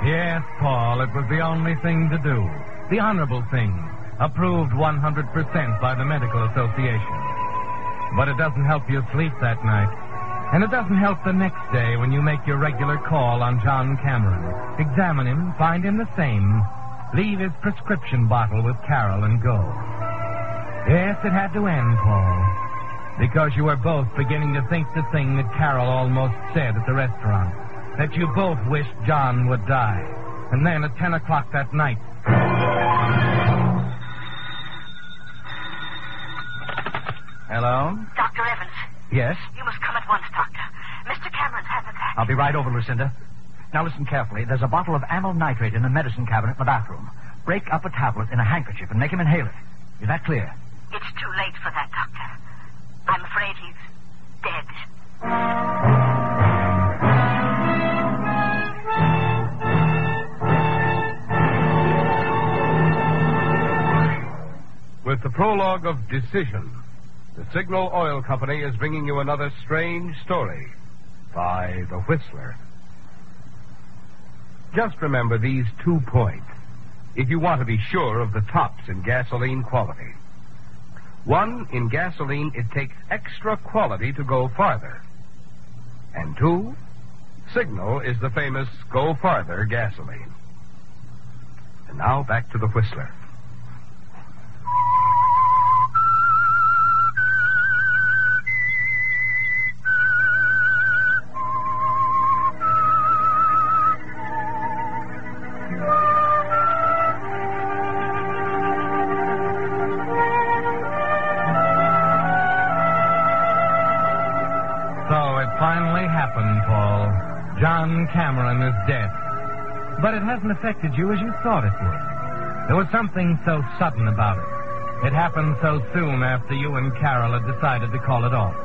Yes, Paul, it was the only thing to do. The honorable thing. Approved 100% by the Medical Association. But it doesn't help you sleep that night. And it doesn't help the next day when you make your regular call on John Cameron. Examine him, find him the same, leave his prescription bottle with Carol and go. Yes, it had to end, Paul. Because you were both beginning to think the thing that Carol almost said at the restaurant. That you both wished John would die. And then at 10 o'clock that night. Hello? Dr. Evans, Yes? you must come once, Doctor. Mr. Cameron's had an attack. I'll be right over, Lucinda. Now listen carefully. There's a bottle of amyl nitrate in the medicine cabinet in the bathroom. Break up a tablet in a handkerchief and make him inhale it. Is that clear? It's too late for that, Doctor. I'm afraid he's dead. With the prologue of Decision, the Signal Oil Company is bringing you another strange story by The Whistler. Just remember these two points if you want to be sure of the tops in gasoline quality. One, in gasoline, it takes extra quality to go farther. And two, Signal is the famous Go Farther gasoline. And now back to The Whistler. Finally happened, Paul. John Cameron is dead. But it hasn't affected you as you thought it would. There was something so sudden about it. It happened so soon after you and Carol had decided to call it off.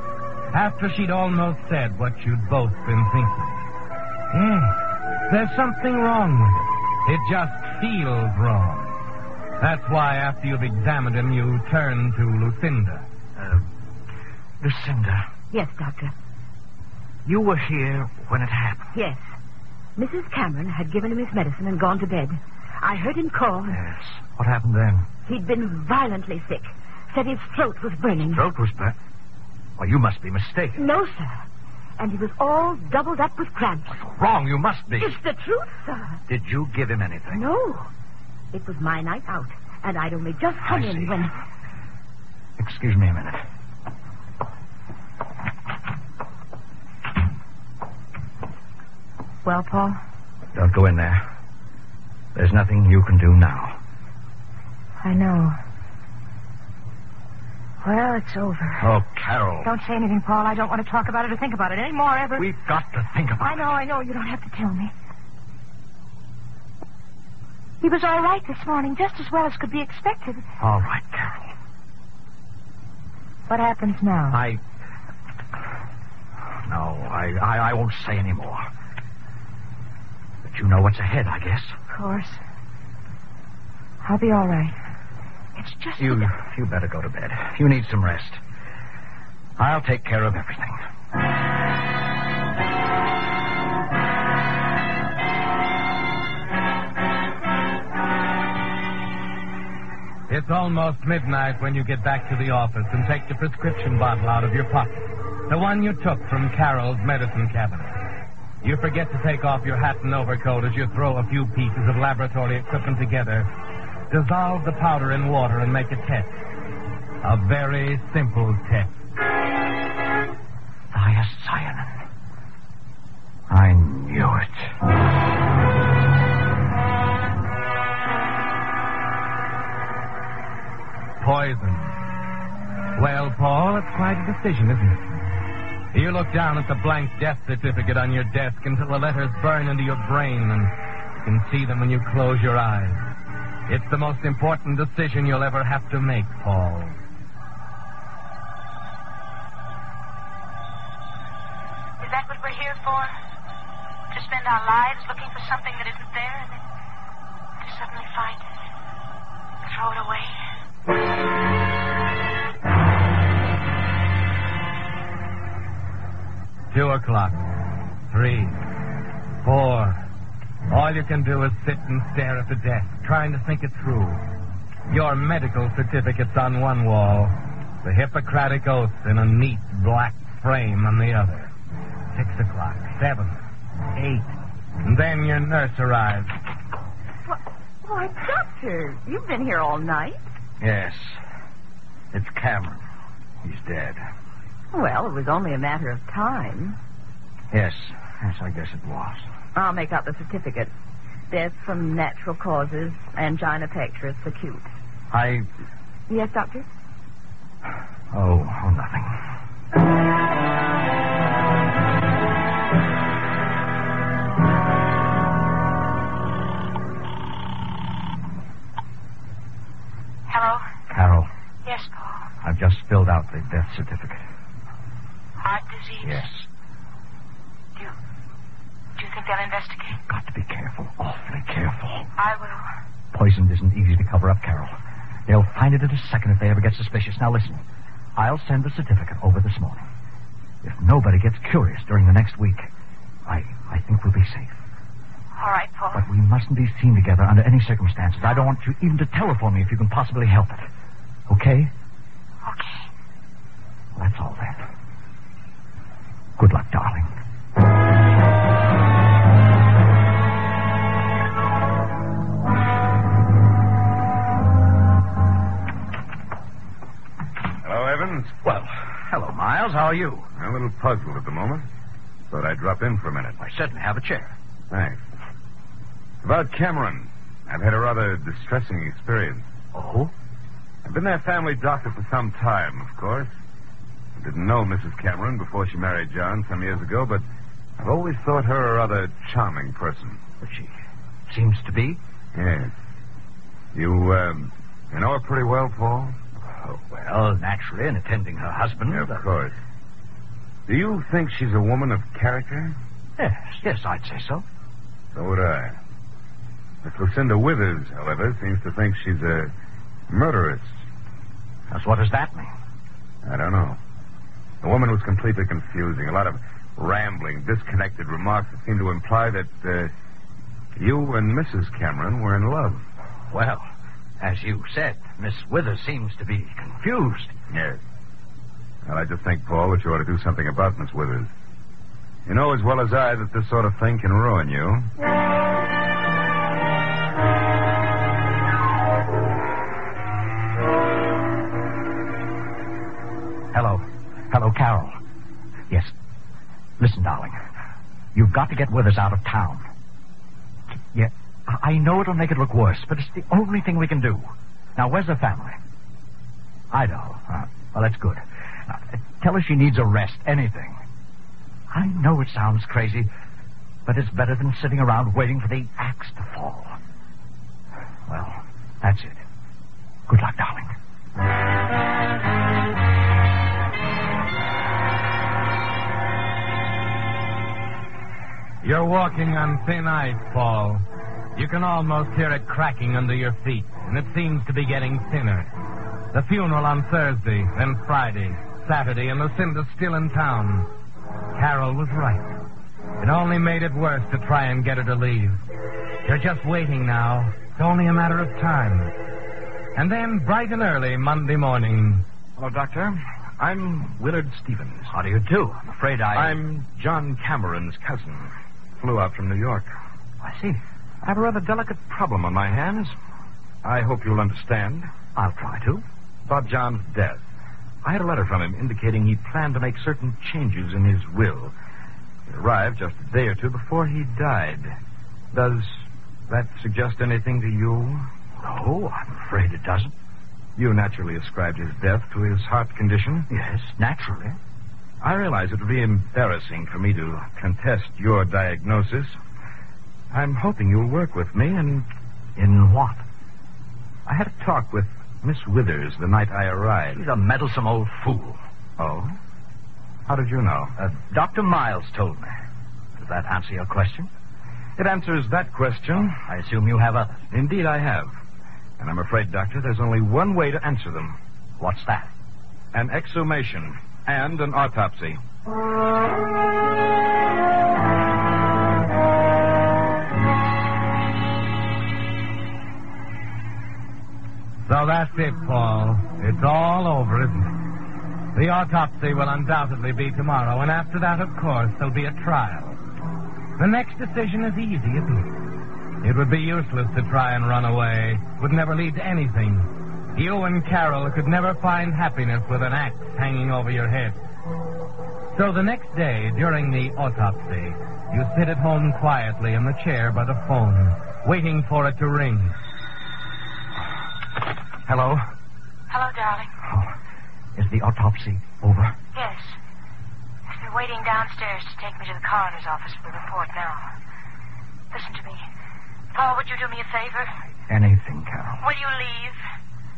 After she'd almost said what you'd both been thinking. Yes, there's something wrong with it. It just feels wrong. That's why after you've examined him, you turn to Lucinda. Uh, Lucinda, Yes, Doctor. You were here when it happened. Yes. Mrs. Cameron had given him his medicine and gone to bed. I heard him call. Yes. What happened then? He'd been violently sick. Said his throat was burning. Throat was burnt. Well, you must be mistaken. No, sir. And he was all doubled up with cramps. Wrong, you must be. It's the truth, sir. Did you give him anything? No. It was my night out, and I'd only just come I in see. when. Excuse me a minute. Well, Paul? Don't go in there. There's nothing you can do now. I know. Well, it's over. Oh, Carol. Don't say anything, Paul. I don't want to talk about it or think about it anymore ever. We've got to think about it. I know, I know. You don't have to tell me. He was all right this morning, just as well as could be expected. it. All right, Carol. What happens now? I. No, I, I, I won't say any more. But you know what's ahead, I guess. Of course. I'll be all right. It's just. You, that- you better go to bed. You need some rest. I'll take care of everything. It's almost midnight when you get back to the office and take the prescription bottle out of your pocket. The one you took from Carol's medicine cabinet. You forget to take off your hat and overcoat as you throw a few pieces of laboratory equipment together. Dissolve the powder in water and make a test. A very simple test. Thiocyanate. I knew it. Poison. Well, Paul, it's quite a decision, isn't it? You look down at the blank death certificate on your desk until the letters burn into your brain and you can see them when you close your eyes. It's the most important decision you'll ever have to make, Paul. Can do is sit and stare at the desk, trying to think it through. Your medical certificate's on one wall, the Hippocratic Oath in a neat black frame on the other. Six o'clock. Seven. Eight. And then your nurse arrives. Why, Doctor, you've been here all night. Yes. It's Cameron. He's dead. Well, it was only a matter of time. Yes. Yes, I guess it was. I'll make out the certificate. Death from natural causes, angina pectoris acute. I. Yes, Doctor? Oh, oh, nothing. Hello? Carol, Yes, Paul. I've just filled out the death certificate. Heart disease? Yes. Do you, do you think they'll investigate? Got to be careful, awfully careful. I will. Poison isn't easy to cover up, Carol. It in a second if they ever get suspicious. Now listen, I'll send the certificate over this morning. If nobody gets curious during the next week, I I think we'll be safe. All right, Paul. But we mustn't be seen together under any circumstances. I don't want you even to telephone me if you can possibly help it. Okay? Okay. Well, that's all then. Good luck, darling. Well, hello, Miles. How are you? I'm a little puzzled at the moment. Thought I'd drop in for a minute. I certainly have a chair. Thanks. About Cameron. I've had a rather distressing experience. Oh? I've been their family doctor for some time, of course. I didn't know Mrs. Cameron before she married John some years ago, but I've always thought her a rather charming person. But she seems to be. Yes. You, um, you know her pretty well, Paul? Oh, well, naturally, in attending her husband. Of course. Do you think she's a woman of character? Yes, yes, I'd say so. So would I. Miss Lucinda Withers, however, seems to think she's a murderess. Just what does that mean? I don't know. The woman was completely confusing. A lot of rambling, disconnected remarks that seemed to imply that uh, you and Mrs. Cameron were in love. Well, as you said, Miss Withers seems to be confused. Yes. Well, I just think, Paul, that you ought to do something about Miss Withers. You know as well as I that this sort of thing can ruin you. Hello. Hello, Carol. Yes. Listen, darling. You've got to get Withers out of town. Yeah, I know it'll make it look worse, but it's the only thing we can do. Now, where's the family? Idaho. Uh, well, that's good. Uh, tell her she needs a rest, anything. I know it sounds crazy, but it's better than sitting around waiting for the axe to fall. Well, that's it. Good luck, darling. You're walking on thin ice, Paul. You can almost hear it cracking under your feet, and it seems to be getting thinner. The funeral on Thursday, then Friday, Saturday, and Lucinda's still in town. Carol was right. It only made it worse to try and get her to leave. You're just waiting now. It's only a matter of time. And then, bright and early, Monday morning. Hello, Doctor. I'm Willard Stevens. How do you do? I'm afraid I. I'm John Cameron's cousin. Flew out from New York. I see. I have a rather delicate problem on my hands. I hope you'll understand. I'll try to. About John's death. I had a letter from him indicating he planned to make certain changes in his will. It arrived just a day or two before he died. Does that suggest anything to you? No, I'm afraid it doesn't. You naturally ascribed his death to his heart condition. Yes, naturally. I realize it would be embarrassing for me to contest your diagnosis. I'm hoping you'll work with me and. In what? I had a talk with Miss Withers the night I arrived. She's a meddlesome old fool. Oh? How did you know? Uh, Dr. Miles told me. Does that answer your question? It answers that question. I assume you have others. Indeed, I have. And I'm afraid, Doctor, there's only one way to answer them What's that? an exhumation and an autopsy. So that's it, Paul. It's all over, isn't it? The autopsy will undoubtedly be tomorrow, and after that, of course, there'll be a trial. The next decision is easy, isn't it? It would be useless to try and run away. It would never lead to anything. You and Carol could never find happiness with an axe hanging over your head. So the next day, during the autopsy, you sit at home quietly in the chair by the phone, waiting for it to ring. Hello? Hello, darling. Oh, Is the autopsy over? Yes. They're waiting downstairs to take me to the coroner's office for the report now. Listen to me. Paul, would you do me a favor? Anything, Carol. Will you leave?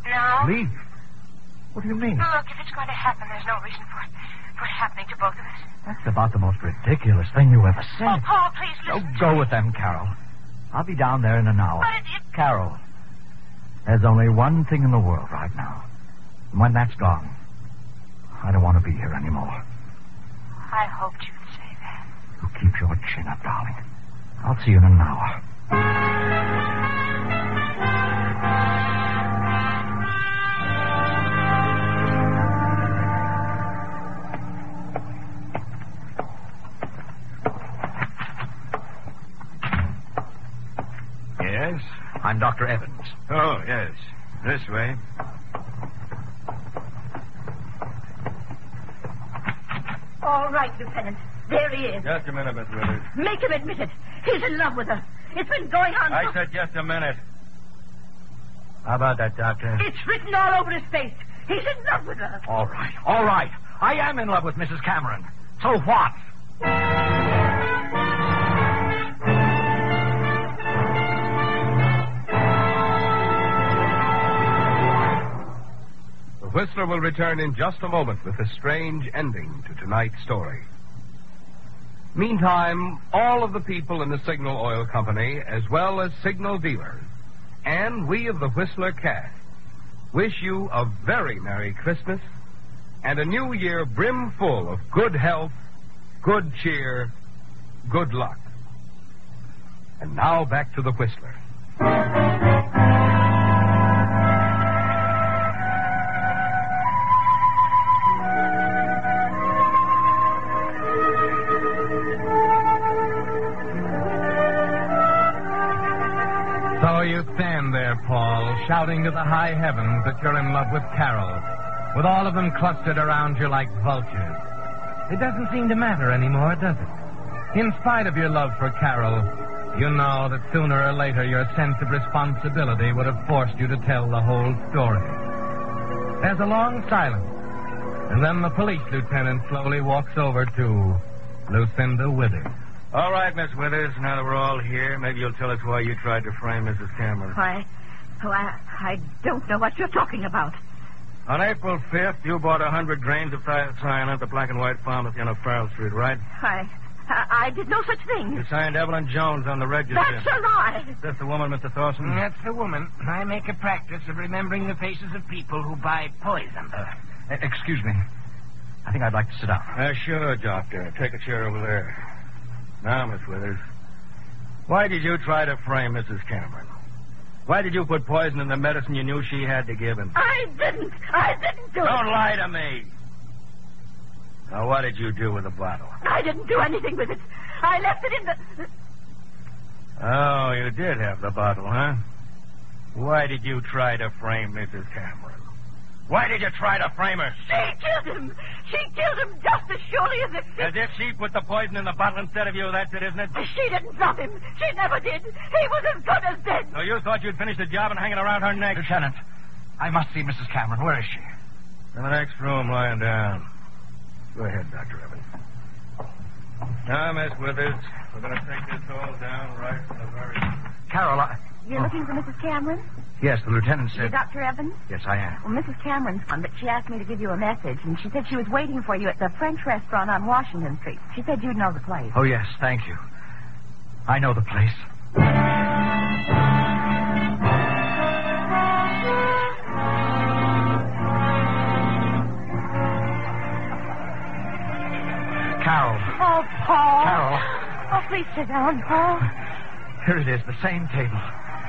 Now? Leave? What do you mean? Look, if it's going to happen, there's no reason for it, for it happening to both of us. That's about the most ridiculous thing you ever said. Oh, Paul, please listen. Don't go with them, Carol. I'll be down there in an hour. But it, it, Carol, there's only one thing in the world right now. And when that's gone, I don't want to be here anymore. I hoped you'd say that. You keep your chin up, darling. I'll see you in an hour. I'm Dr. Evans. Oh, yes. This way. All right, Lieutenant. There he is. Just a minute, Miss Withers. Make him admit it. He's in love with her. It's been going on. I for- said just a minute. How about that, Doctor? It's written all over his face. He's in love with her. All right, all right. I am in love with Mrs. Cameron. So what? Whistler will return in just a moment with a strange ending to tonight's story. Meantime, all of the people in the Signal Oil Company, as well as signal dealers, and we of the Whistler cast, wish you a very Merry Christmas and a new year brimful of good health, good cheer, good luck. And now back to the Whistler. There, Paul, shouting to the high heavens that you're in love with Carol, with all of them clustered around you like vultures. It doesn't seem to matter anymore, does it? In spite of your love for Carol, you know that sooner or later your sense of responsibility would have forced you to tell the whole story. There's a long silence, and then the police lieutenant slowly walks over to Lucinda Withers. All right, Miss Withers. Now that we're all here, maybe you'll tell us why you tried to frame Mrs. Cameron. Why, oh, I, I don't know what you're talking about. On April 5th, you bought a hundred grains of thiocyanate at the Black and White Pharmacy on Farrell Street, right? I, I, I did no such thing. You signed Evelyn Jones on the register. That's a lie. Is this the woman, Mr. Thorson? That's the woman. I make a practice of remembering the faces of people who buy poison. Uh, excuse me. I think I'd like to sit down. Uh, sure, Doctor. Take a chair over there. Now, Miss Withers, why did you try to frame Mrs. Cameron? Why did you put poison in the medicine you knew she had to give him? I didn't. I didn't do it. Don't lie to me. Now, what did you do with the bottle? I didn't do anything with it. I left it in the. Oh, you did have the bottle, huh? Why did you try to frame Mrs. Cameron? Why did you try to frame her? She killed him. She killed him just as surely as if. As if she put the poison in the bottle instead of you, that's it, isn't it? She didn't drop him. She never did. He was as good as dead. So you thought you'd finish the job and hang it around her neck? Lieutenant, I must see Mrs. Cameron. Where is she? In the next room, lying down. Go ahead, Dr. Evans. Now, Miss Withers, we're going to take this all down right from the very... Carol, I... You're Oh. looking for Mrs. Cameron? Yes, the lieutenant You're said... Dr. Evans? Yes, I am. Well, Mrs. Cameron's come, but she asked me to give you a message, and she said she was waiting for you at the French restaurant on Washington Street. She said you'd know the place. Oh, yes, thank you. I know the place. Carol, Oh, Paul. Carol. Oh, please sit down, Paul. here it is, the same table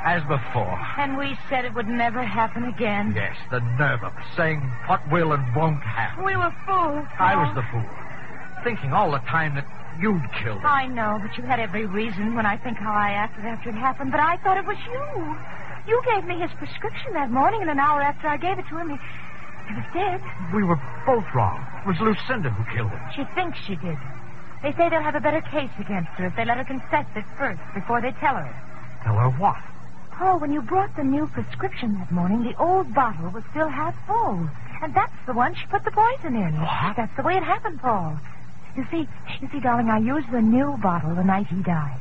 as before. And we said it would never happen again. Yes, the nerve of saying what will and won't happen. We were fools. I was the fool, thinking all the time that you'd killed him. I know, but you had every reason when I think how I acted after it happened. But I thought it was you. You gave me his prescription that morning, and an hour after I gave it to him, he, he was dead. We were both wrong. It was Lucinda who killed him. She thinks she did. They say they'll have a better case against her if they let her confess it first before they tell her. Tell her what? Paul, when you brought the new prescription that morning, the old bottle was still half full. And that's the one she put the poison in. What? That's the way it happened, Paul. You see, you see, darling, I used the new bottle the night he died.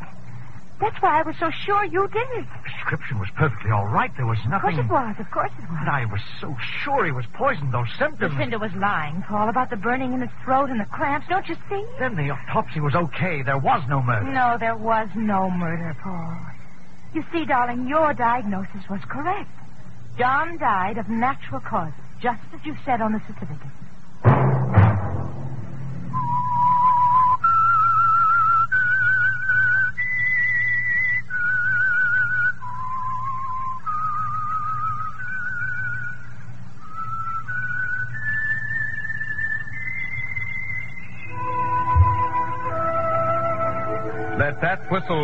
That's why I was so sure you did it. The prescription was perfectly all right. There was nothing. Of course it was. Of course it was. And I was so sure he was poisoned. Those symptoms. Lucinda was lying, Paul, about the burning in his throat and the cramps. Don't you see? Then the autopsy was okay. There was no murder. No, there was no murder, Paul. You see, darling, your diagnosis was correct. John died of natural causes, just as you said on the certificate.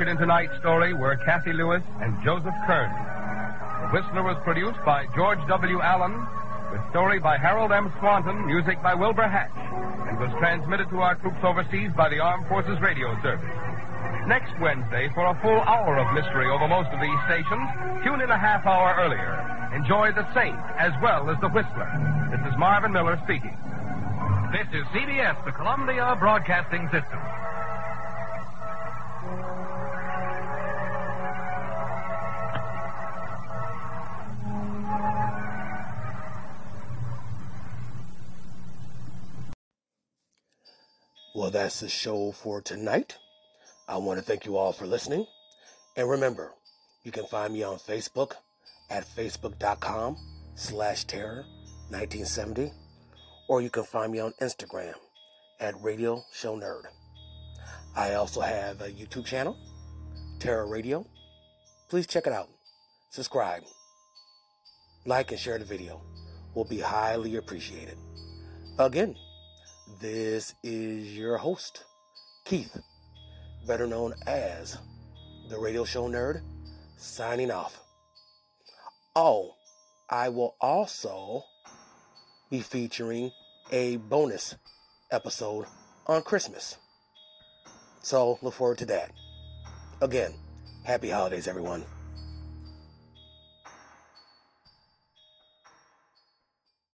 Featured in tonight's story were Cathy Lewis and Joseph Kearns. The Whistler was produced by George W. Allen, with story by Harold M. Swanton, music by Wilbur Hatch, and was transmitted to our troops overseas by the Armed Forces Radio Service. Next Wednesday, for a full hour of mystery over most of these stations, tune in a half hour earlier. Enjoy The Saint as well as The Whistler. This is Marvin Miller speaking. This is CBS, the Columbia Broadcasting System. Well, that's the show for tonight. I want to thank you all for listening. And remember, you can find me on Facebook at facebook.com slash terror 1970, or you can find me on Instagram at Radio Show Nerd. I also have a YouTube channel, Terror Radio. Please check it out. Subscribe. Like and share the video. Will be highly appreciated. Again, this is your host, Keith, better known as the Radio Show Nerd, signing off. Oh, I will also be featuring a bonus episode on Christmas. So look forward to that. Again, happy holidays, everyone.